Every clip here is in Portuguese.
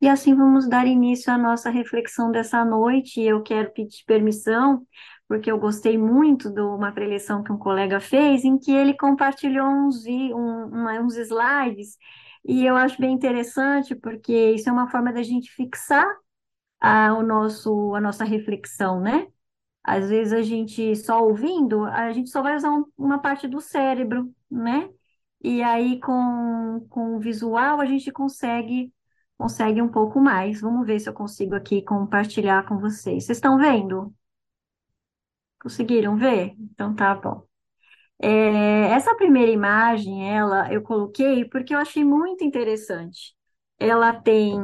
E assim vamos dar início à nossa reflexão dessa noite. Eu quero pedir permissão, porque eu gostei muito de uma preleção que um colega fez, em que ele compartilhou uns, um, uns slides, e eu acho bem interessante, porque isso é uma forma da gente fixar a, o nosso, a nossa reflexão, né? Às vezes a gente só ouvindo, a gente só vai usar um, uma parte do cérebro, né? E aí com, com o visual a gente consegue consegue um pouco mais. Vamos ver se eu consigo aqui compartilhar com vocês. Vocês estão vendo? Conseguiram ver? Então tá bom. É, essa primeira imagem, ela eu coloquei porque eu achei muito interessante. Ela tem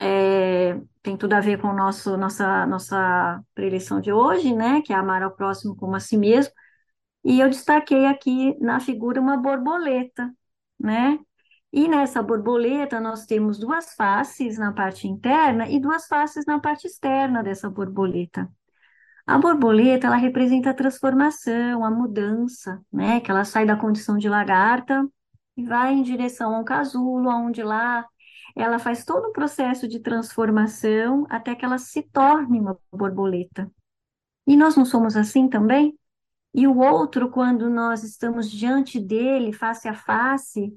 é, tem tudo a ver com nosso nossa nossa preleção de hoje, né? Que é amar ao próximo como a si mesmo. E eu destaquei aqui na figura uma borboleta, né? E nessa borboleta nós temos duas faces na parte interna e duas faces na parte externa dessa borboleta. A borboleta, ela representa a transformação, a mudança, né? Que ela sai da condição de lagarta e vai em direção ao casulo, onde lá ela faz todo um processo de transformação até que ela se torne uma borboleta. E nós não somos assim também? E o outro, quando nós estamos diante dele, face a face,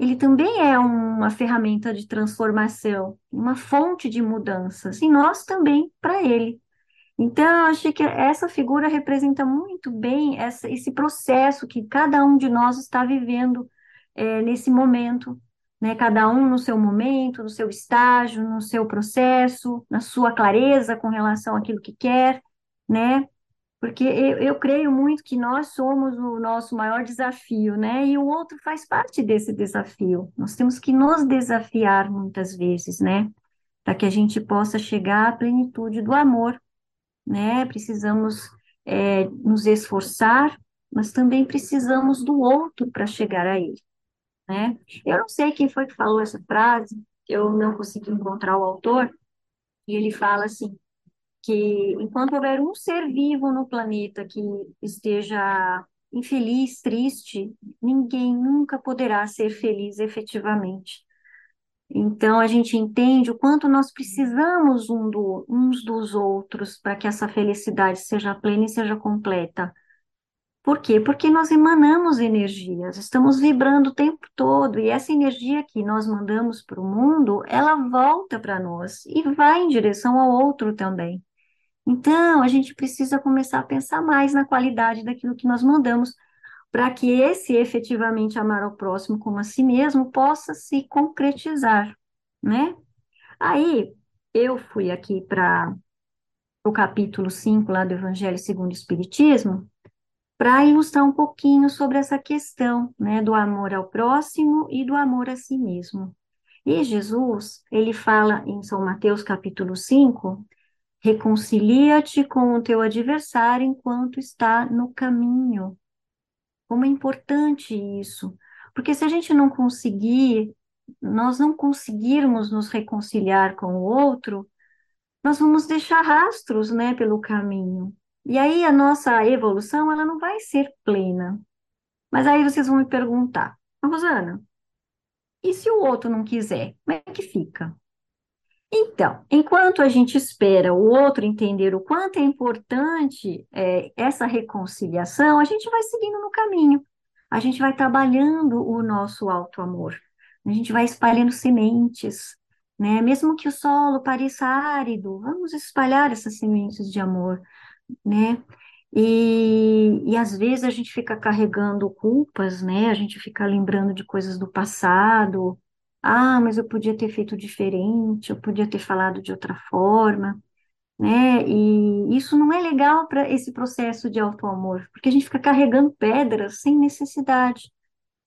ele também é uma ferramenta de transformação, uma fonte de mudanças, e nós também para ele. Então, eu acho que essa figura representa muito bem essa, esse processo que cada um de nós está vivendo é, nesse momento, né? Cada um no seu momento, no seu estágio, no seu processo, na sua clareza com relação àquilo que quer, né? Porque eu, eu creio muito que nós somos o nosso maior desafio, né? E o outro faz parte desse desafio. Nós temos que nos desafiar muitas vezes, né? Para que a gente possa chegar à plenitude do amor, né? Precisamos é, nos esforçar, mas também precisamos do outro para chegar a ele, né? Eu não sei quem foi que falou essa frase, eu não consegui encontrar o autor, e ele fala assim: que enquanto houver um ser vivo no planeta que esteja infeliz, triste, ninguém nunca poderá ser feliz efetivamente. Então a gente entende o quanto nós precisamos um do, uns dos outros para que essa felicidade seja plena e seja completa. Por quê? Porque nós emanamos energias, estamos vibrando o tempo todo, e essa energia que nós mandamos para o mundo, ela volta para nós e vai em direção ao outro também. Então, a gente precisa começar a pensar mais na qualidade daquilo que nós mandamos, para que esse efetivamente amar ao próximo como a si mesmo possa se concretizar, né? Aí, eu fui aqui para o capítulo 5 lá do Evangelho segundo o Espiritismo, para ilustrar um pouquinho sobre essa questão, né, do amor ao próximo e do amor a si mesmo. E Jesus, ele fala em São Mateus capítulo 5, Reconcilia-te com o teu adversário enquanto está no caminho. Como é importante isso, porque se a gente não conseguir, nós não conseguirmos nos reconciliar com o outro, nós vamos deixar rastros, né, pelo caminho. E aí a nossa evolução, ela não vai ser plena. Mas aí vocês vão me perguntar, Rosana, e se o outro não quiser, como é que fica? Então, enquanto a gente espera o outro entender o quanto é importante é, essa reconciliação, a gente vai seguindo no caminho, a gente vai trabalhando o nosso auto-amor, a gente vai espalhando sementes, né? Mesmo que o solo pareça árido, vamos espalhar essas sementes de amor, né? E, e às vezes a gente fica carregando culpas, né? A gente fica lembrando de coisas do passado, ah, mas eu podia ter feito diferente, eu podia ter falado de outra forma, né? E isso não é legal para esse processo de auto-amor, porque a gente fica carregando pedras sem necessidade.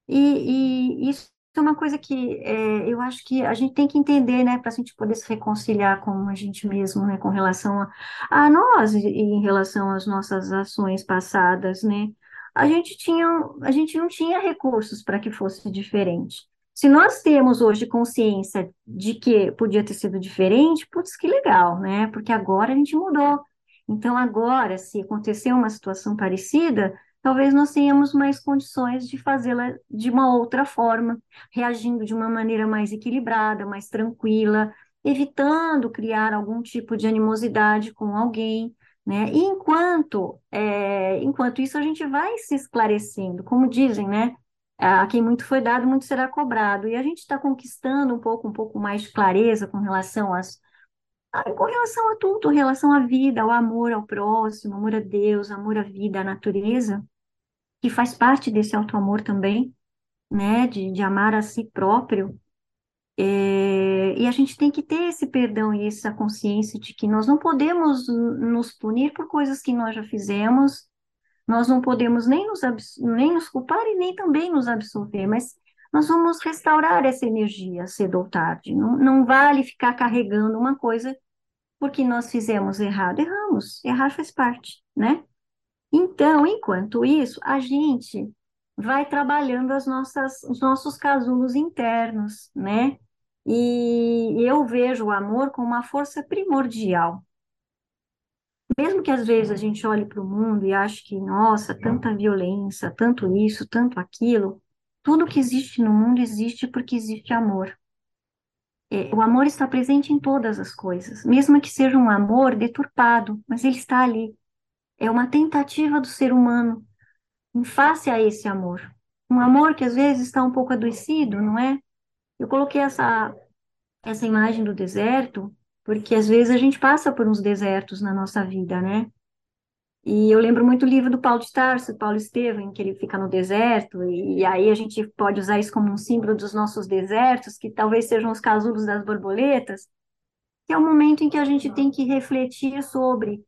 E, e isso é uma coisa que é, eu acho que a gente tem que entender, né, para a gente poder se reconciliar com a gente mesmo, né, com relação a, a nós e em relação às nossas ações passadas, né? A gente tinha, a gente não tinha recursos para que fosse diferente. Se nós temos hoje consciência de que podia ter sido diferente, putz, que legal, né? Porque agora a gente mudou. Então, agora, se acontecer uma situação parecida, talvez nós tenhamos mais condições de fazê-la de uma outra forma, reagindo de uma maneira mais equilibrada, mais tranquila, evitando criar algum tipo de animosidade com alguém, né? E enquanto, é, enquanto isso, a gente vai se esclarecendo, como dizem, né? A quem muito foi dado, muito será cobrado. E a gente está conquistando um pouco, um pouco mais de clareza com relação às com relação a tudo, em relação à vida, ao amor ao próximo, amor a Deus, amor à vida, à natureza, que faz parte desse auto-amor também, né, de, de amar a si próprio. É, e a gente tem que ter esse perdão e essa consciência de que nós não podemos nos punir por coisas que nós já fizemos, nós não podemos nem nos, nem nos culpar e nem também nos absolver, mas nós vamos restaurar essa energia cedo ou tarde. Não, não vale ficar carregando uma coisa porque nós fizemos errado. Erramos, errar faz parte, né? Então, enquanto isso, a gente vai trabalhando as nossas, os nossos casulos internos, né? E eu vejo o amor como uma força primordial. Mesmo que às vezes a gente olhe para o mundo e ache que, nossa, tanta violência, tanto isso, tanto aquilo, tudo que existe no mundo existe porque existe amor. É, o amor está presente em todas as coisas, mesmo que seja um amor deturpado, mas ele está ali. É uma tentativa do ser humano em face a esse amor. Um amor que às vezes está um pouco adoecido, não é? Eu coloquei essa, essa imagem do deserto, porque às vezes a gente passa por uns desertos na nossa vida, né? E eu lembro muito o livro do Paulo de Tarso, Paulo Estevam, que ele fica no deserto, e aí a gente pode usar isso como um símbolo dos nossos desertos, que talvez sejam os casulos das borboletas, que é o momento em que a gente tem que refletir sobre,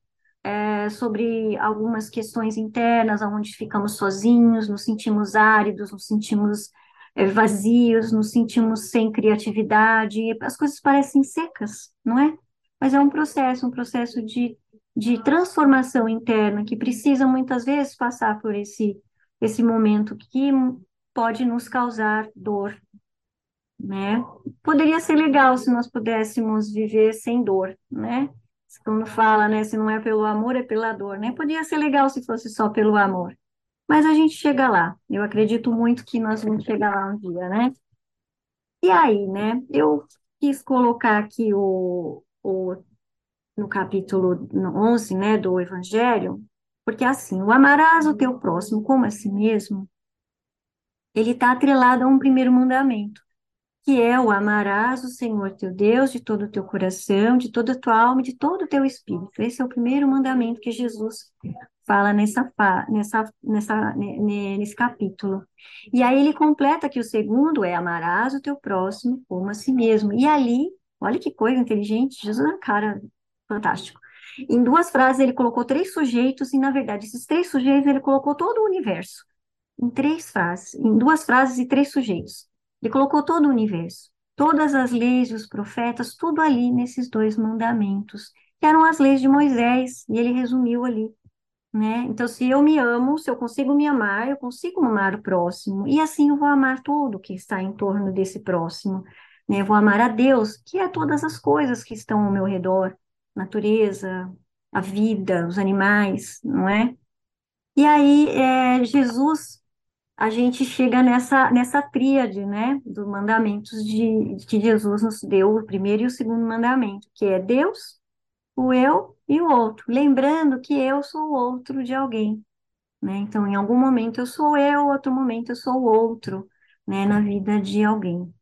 é, sobre algumas questões internas, onde ficamos sozinhos, nos sentimos áridos, nos sentimos vazios, nos sentimos sem criatividade, as coisas parecem secas, não é? Mas é um processo, um processo de de transformação interna que precisa muitas vezes passar por esse esse momento que pode nos causar dor, né? Poderia ser legal se nós pudéssemos viver sem dor, né? Quando fala, né, se não é pelo amor, é pela dor, né? Poderia ser legal se fosse só pelo amor. Mas a gente chega lá. Eu acredito muito que nós vamos chegar lá um dia, né? E aí, né? Eu quis colocar aqui o, o no capítulo 11, né, do Evangelho, porque assim, o amarás o teu próximo como a si mesmo, ele está atrelado a um primeiro mandamento, que é o amarás o Senhor teu Deus de todo o teu coração, de toda a tua alma de todo o teu espírito. Esse é o primeiro mandamento que Jesus fala nessa, nessa, nessa, nesse capítulo. E aí ele completa que o segundo é amarás o teu próximo como a si mesmo. E ali, olha que coisa inteligente, Jesus na cara fantástico. Em duas frases ele colocou três sujeitos e, na verdade, esses três sujeitos ele colocou todo o universo. Em três frases, em duas frases e três sujeitos. Ele colocou todo o universo, todas as leis os profetas, tudo ali nesses dois mandamentos, que eram as leis de Moisés, e ele resumiu ali. Né? Então, se eu me amo, se eu consigo me amar, eu consigo amar o próximo, e assim eu vou amar tudo que está em torno desse próximo. Né? Eu vou amar a Deus, que é todas as coisas que estão ao meu redor, natureza, a vida, os animais, não é? E aí, é, Jesus, a gente chega nessa, nessa tríade, né, dos mandamentos de, que Jesus nos deu, o primeiro e o segundo mandamento, que é Deus, o eu e o outro, lembrando que eu sou o outro de alguém, né? Então, em algum momento eu sou eu, outro momento eu sou o outro, né, na vida de alguém.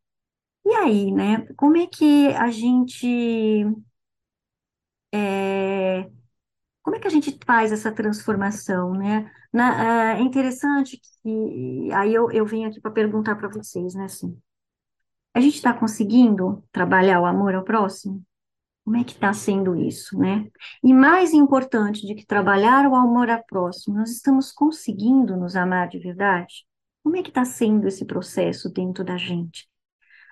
E aí, né, como é que a gente é, como é que a gente faz essa transformação, né? Na, é interessante que aí eu, eu venho aqui para perguntar para vocês, né? Assim, a gente está conseguindo trabalhar o amor ao próximo? Como é que está sendo isso, né? E mais importante de que trabalhar o amor ao próximo, nós estamos conseguindo nos amar de verdade? Como é que está sendo esse processo dentro da gente?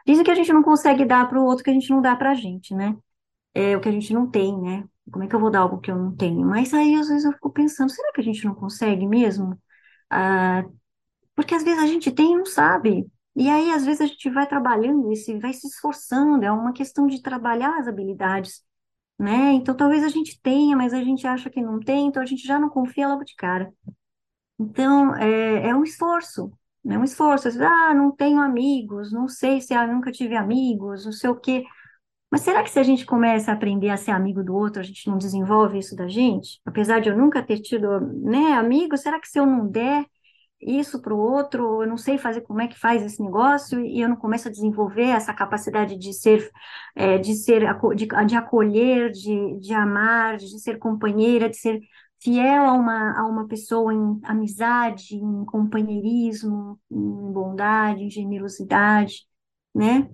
Dizem que a gente não consegue dar para o outro que a gente não dá para a gente, né? é o que a gente não tem, né? Como é que eu vou dar algo que eu não tenho? Mas aí, às vezes, eu fico pensando, será que a gente não consegue mesmo? Ah, porque às vezes a gente tem e não sabe. E aí, às vezes, a gente vai trabalhando se, vai se esforçando, é uma questão de trabalhar as habilidades, né? Então, talvez a gente tenha, mas a gente acha que não tem, então a gente já não confia logo de cara, Então, é, é um esforço, é um esforço. Ah, não tenho amigos, não sei se eu nunca tive amigos, não sei o quê. Mas será que se a gente começa a aprender a ser amigo do outro, a gente não desenvolve isso da gente? Apesar de eu nunca ter tido, né, amigos, será que se eu não der isso para o outro, eu não sei fazer como é que faz esse negócio e eu não começo a desenvolver essa capacidade de ser, é, de ser, de, de acolher, de, de amar, de ser companheira, de ser fiel a uma, a uma pessoa em amizade, em companheirismo, em bondade, em generosidade, né?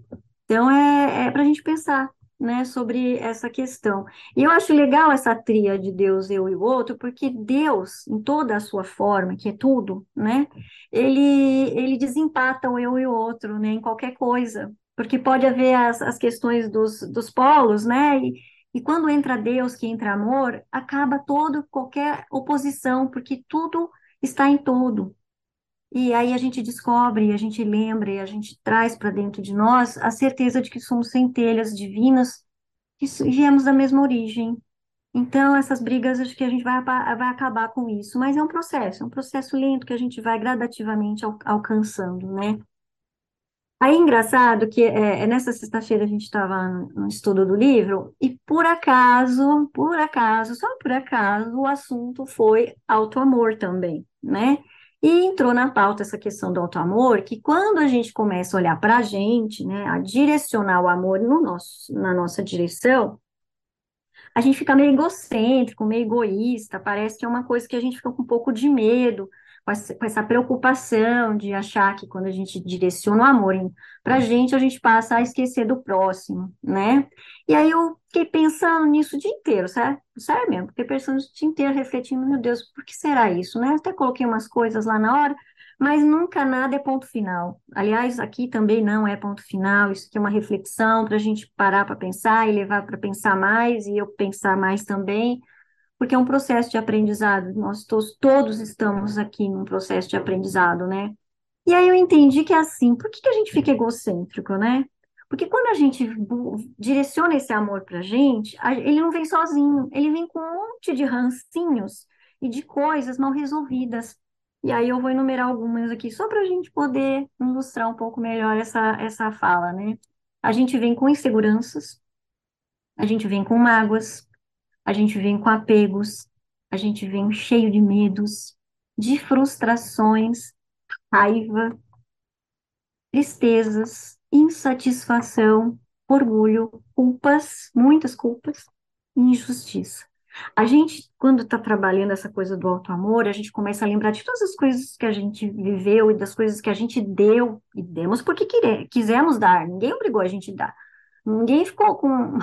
Então é, é para a gente pensar né, sobre essa questão. E eu acho legal essa tria de Deus, eu e o outro, porque Deus, em toda a sua forma, que é tudo, né, ele, ele desempata o eu e o outro, né, em qualquer coisa, porque pode haver as, as questões dos, dos polos, né, e, e quando entra Deus, que entra amor, acaba todo, qualquer oposição, porque tudo está em todo, e aí a gente descobre, a gente lembra e a gente traz para dentro de nós a certeza de que somos centelhas divinas que viemos da mesma origem. Então, essas brigas, acho que a gente vai, vai acabar com isso. Mas é um processo, é um processo lento que a gente vai gradativamente al alcançando, né? Aí, engraçado que é, é nessa sexta-feira a gente estava no estudo do livro e, por acaso, por acaso, só por acaso, o assunto foi auto-amor também, né? E entrou na pauta essa questão do auto-amor, que quando a gente começa a olhar para a gente, né, a direcionar o amor no nosso, na nossa direção, a gente fica meio egocêntrico, meio egoísta, parece que é uma coisa que a gente fica com um pouco de medo, com essa, preocupação de achar que quando a gente direciona o amor para a gente, a gente passa a esquecer do próximo, né? E aí eu fiquei pensando nisso o dia inteiro, sabe? Sério mesmo, fiquei pensando o dia inteiro, refletindo, meu Deus, por que será isso, né? Até coloquei umas coisas lá na hora, mas nunca nada é ponto final. Aliás, aqui também não é ponto final, isso aqui é uma reflexão para a gente parar para pensar e levar para pensar mais, e eu pensar mais também, porque é um processo de aprendizado, nós todos, estamos aqui num processo de aprendizado, né? E aí eu entendi que é assim, por que, que a gente fica egocêntrico, né? Porque quando a gente direciona esse amor pra gente, ele não vem sozinho, ele vem com um monte de rancinhos e de coisas mal resolvidas. E aí eu vou enumerar algumas aqui, só para a gente poder ilustrar um pouco melhor essa, essa fala, né? A gente vem com inseguranças, a gente vem com mágoas, a gente vem com apegos, a gente vem cheio de medos, de frustrações, raiva, tristezas, insatisfação, orgulho, culpas, muitas culpas injustiça. A gente, quando está trabalhando essa coisa do auto-amor, a gente começa a lembrar de todas as coisas que a gente viveu e das coisas que a gente deu, e demos porque quisemos dar, ninguém obrigou a gente a dar. Ninguém ficou com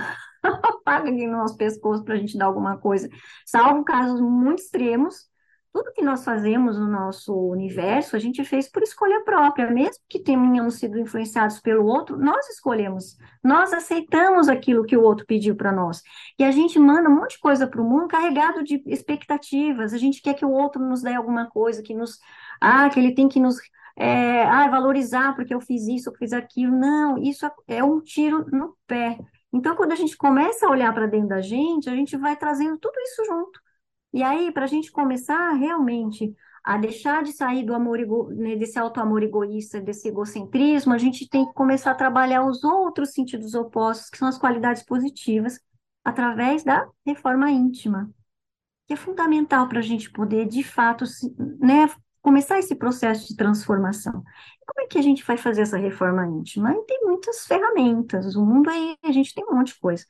paga aqui no nosso pescoço para a gente dar alguma coisa, salvo casos muito extremos. Tudo que nós fazemos no nosso universo, a gente fez por escolha própria, mesmo que tenhamos sido influenciados pelo outro, nós escolhemos, nós aceitamos aquilo que o outro pediu para nós. E a gente manda um monte de coisa para o mundo carregado de expectativas, a gente quer que o outro nos dê alguma coisa, que nos. Ah, que ele tem que nos é, ah, valorizar porque eu fiz isso, eu fiz aquilo. Não, isso é um tiro no pé. Então, quando a gente começa a olhar para dentro da gente, a gente vai trazendo tudo isso junto. E aí, para a gente começar realmente a deixar de sair do amor, né, desse auto-amor egoísta, desse egocentrismo, a gente tem que começar a trabalhar os outros sentidos opostos, que são as qualidades positivas, através da reforma íntima, que é fundamental para a gente poder, de fato, né, começar esse processo de transformação. Como é que a gente vai fazer essa reforma íntima? E tem muitas ferramentas, o mundo aí, a gente tem um monte de coisa.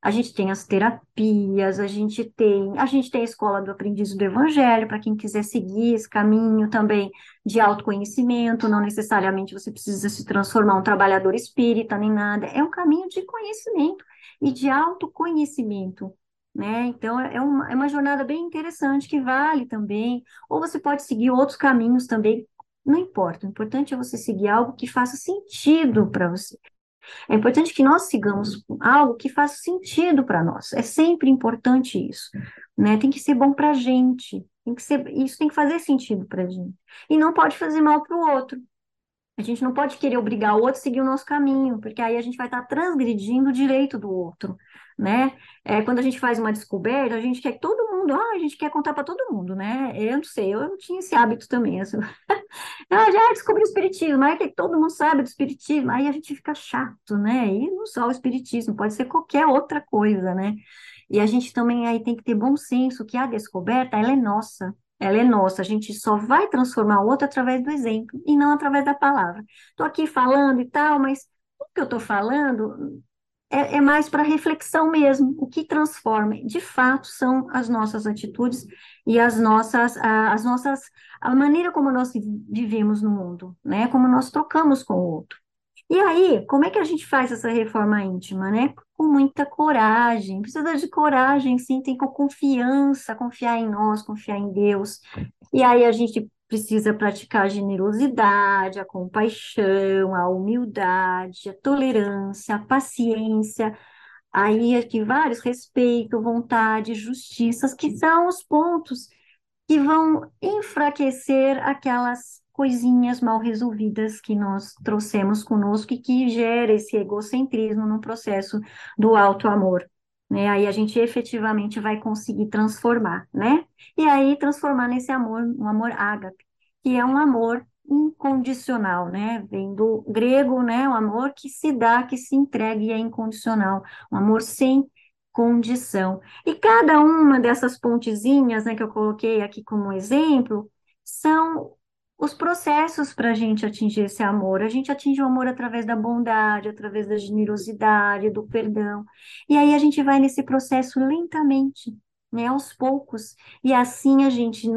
A gente tem as terapias, a gente tem, a gente tem a escola do aprendiz do evangelho, para quem quiser seguir esse caminho também de autoconhecimento, não necessariamente você precisa se transformar um trabalhador espírita nem nada, é um caminho de conhecimento e de autoconhecimento né? Então é uma, é uma jornada bem interessante que vale também. Ou você pode seguir outros caminhos também, não importa. O importante é você seguir algo que faça sentido para você. É importante que nós sigamos algo que faça sentido para nós. É sempre importante isso, né? Tem que ser bom para a gente. Tem que ser, isso tem que fazer sentido para a gente. E não pode fazer mal para o outro. A gente não pode querer obrigar o outro a seguir o nosso caminho, porque aí a gente vai estar transgredindo o direito do outro, né? É, quando a gente faz uma descoberta, a gente quer que todo mundo, ah, a gente quer contar para todo mundo, né? Eu não sei, eu não tinha esse hábito também. Assim. ah, já descobri o espiritismo, aí que todo mundo sabe do espiritismo, aí a gente fica chato, né? E não só o espiritismo, pode ser qualquer outra coisa, né? E a gente também aí tem que ter bom senso que a descoberta, ela é nossa, ela é nossa, a gente só vai transformar o outro através do exemplo e não através da palavra. Estou aqui falando e tal, mas o que eu estou falando é, é mais para reflexão mesmo. O que transforma, de fato, são as nossas atitudes e as nossas, as nossas, a maneira como nós vivemos no mundo, né? Como nós trocamos com o outro. E aí, como é que a gente faz essa reforma íntima, né? Com muita coragem, precisa de coragem, sim, tem com confiança, confiar em nós, confiar em Deus. E aí a gente precisa praticar a generosidade, a compaixão, a humildade, a tolerância, a paciência, aí aqui vários respeito, vontade, justiças, que são os pontos que vão enfraquecer aquelas coisinhas mal resolvidas que nós trouxemos conosco e que gera esse egocentrismo no processo do alto amor. Né? Aí a gente efetivamente vai conseguir transformar, né? E aí transformar nesse amor, um amor ágape, que é um amor incondicional, né? Vem do grego, né? O amor que se dá, que se entrega e é incondicional, um amor sem condição. E cada uma dessas pontezinhas, né, que eu coloquei aqui como exemplo, são os processos para a gente atingir esse amor. A gente atinge o amor através da bondade, através da generosidade, do perdão. E aí a gente vai nesse processo lentamente, né, aos poucos. E assim a gente,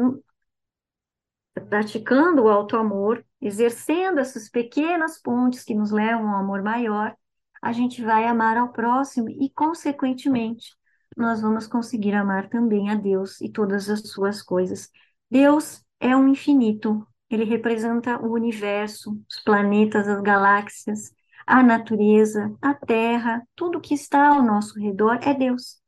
praticando o alto amor, exercendo essas pequenas pontes que nos levam ao amor maior, a gente vai amar ao próximo e, consequentemente, nós vamos conseguir amar também a Deus e todas as suas coisas. Deus é um infinito, ele representa o universo, os planetas, as galáxias, a natureza, a terra, tudo que está ao nosso redor é Deus.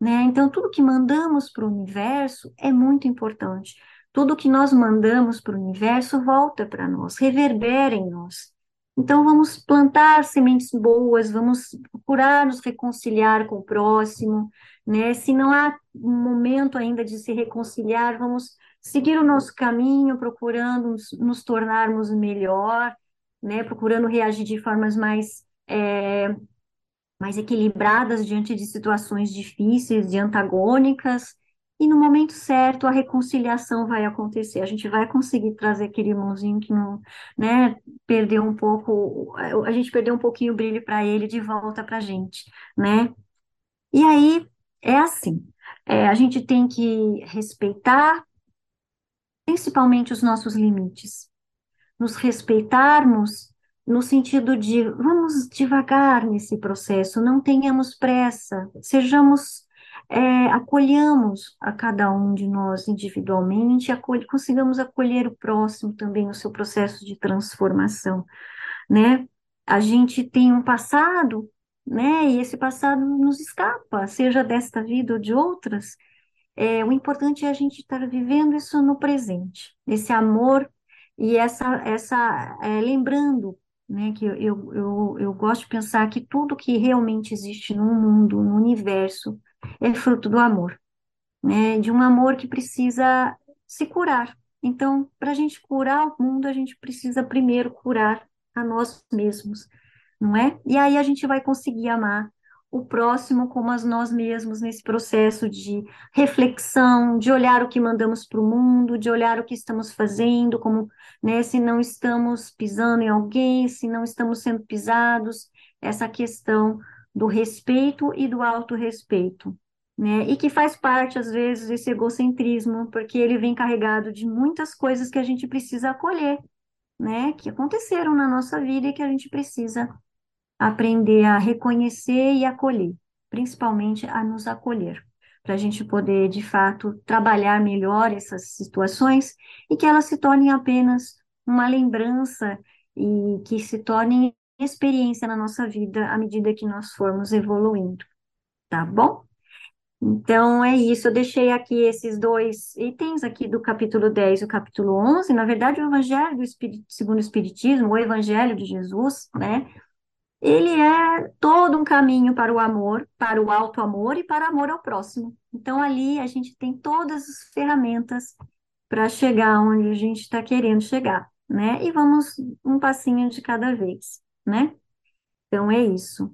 Né? Então, tudo que mandamos para o universo é muito importante. Tudo que nós mandamos para o universo volta para nós, reverbera em nós. Então, vamos plantar sementes boas, vamos procurar nos reconciliar com o próximo, né? Se não há momento ainda de se reconciliar, vamos seguir o nosso caminho, procurando nos, tornarmos melhor, né? Procurando reagir de formas mais, é, mais equilibradas diante de situações difíceis, de antagônicas, e no momento certo a reconciliação vai acontecer. A gente vai conseguir trazer aquele irmãozinho que não, né, perdeu um pouco, a gente perdeu um pouquinho o brilho para ele de volta para a gente, né? E aí é assim, é, a gente tem que respeitar principalmente os nossos limites. Nos respeitarmos no sentido de vamos devagar nesse processo, não tenhamos pressa, sejamos, é, acolhamos a cada um de nós individualmente, acolhe, consigamos acolher o próximo também no seu processo de transformação, né? A gente tem um passado, né? E esse passado nos escapa, seja desta vida ou de outras, é, o importante é a gente estar vivendo isso no presente, esse amor e essa, essa é, lembrando, né, que eu, eu, eu gosto de pensar que tudo que realmente existe no mundo, no universo, é fruto do amor, né, de um amor que precisa se curar. Então, para a gente curar o mundo, a gente precisa primeiro curar a nós mesmos, não é? E aí a gente vai conseguir amar o próximo como a nós mesmos nesse processo de reflexão, de olhar o que mandamos para o mundo, de olhar o que estamos fazendo, como né, se não estamos pisando em alguém, se não estamos sendo pisados, essa questão do respeito e do autorrespeito. Né? E que faz parte, às vezes, desse egocentrismo, porque ele vem carregado de muitas coisas que a gente precisa acolher, né? Que aconteceram na nossa vida e que a gente precisa aprender a reconhecer e acolher, principalmente a nos acolher, para a gente poder, de fato, trabalhar melhor essas situações e que elas se tornem apenas uma lembrança e que se tornem experiência na nossa vida à medida que nós formos evoluindo, tá bom? Então, é isso. Eu deixei aqui esses dois itens aqui do capítulo 10 e o capítulo 11. Na verdade, o Evangelho do Espírito, segundo o Espiritismo, o Evangelho de Jesus, né? Ele é todo um caminho para o amor, para o alto amor e para o amor ao próximo. Então, ali a gente tem todas as ferramentas para chegar onde a gente está querendo chegar, né? E vamos um passinho de cada vez, né? Então, é isso.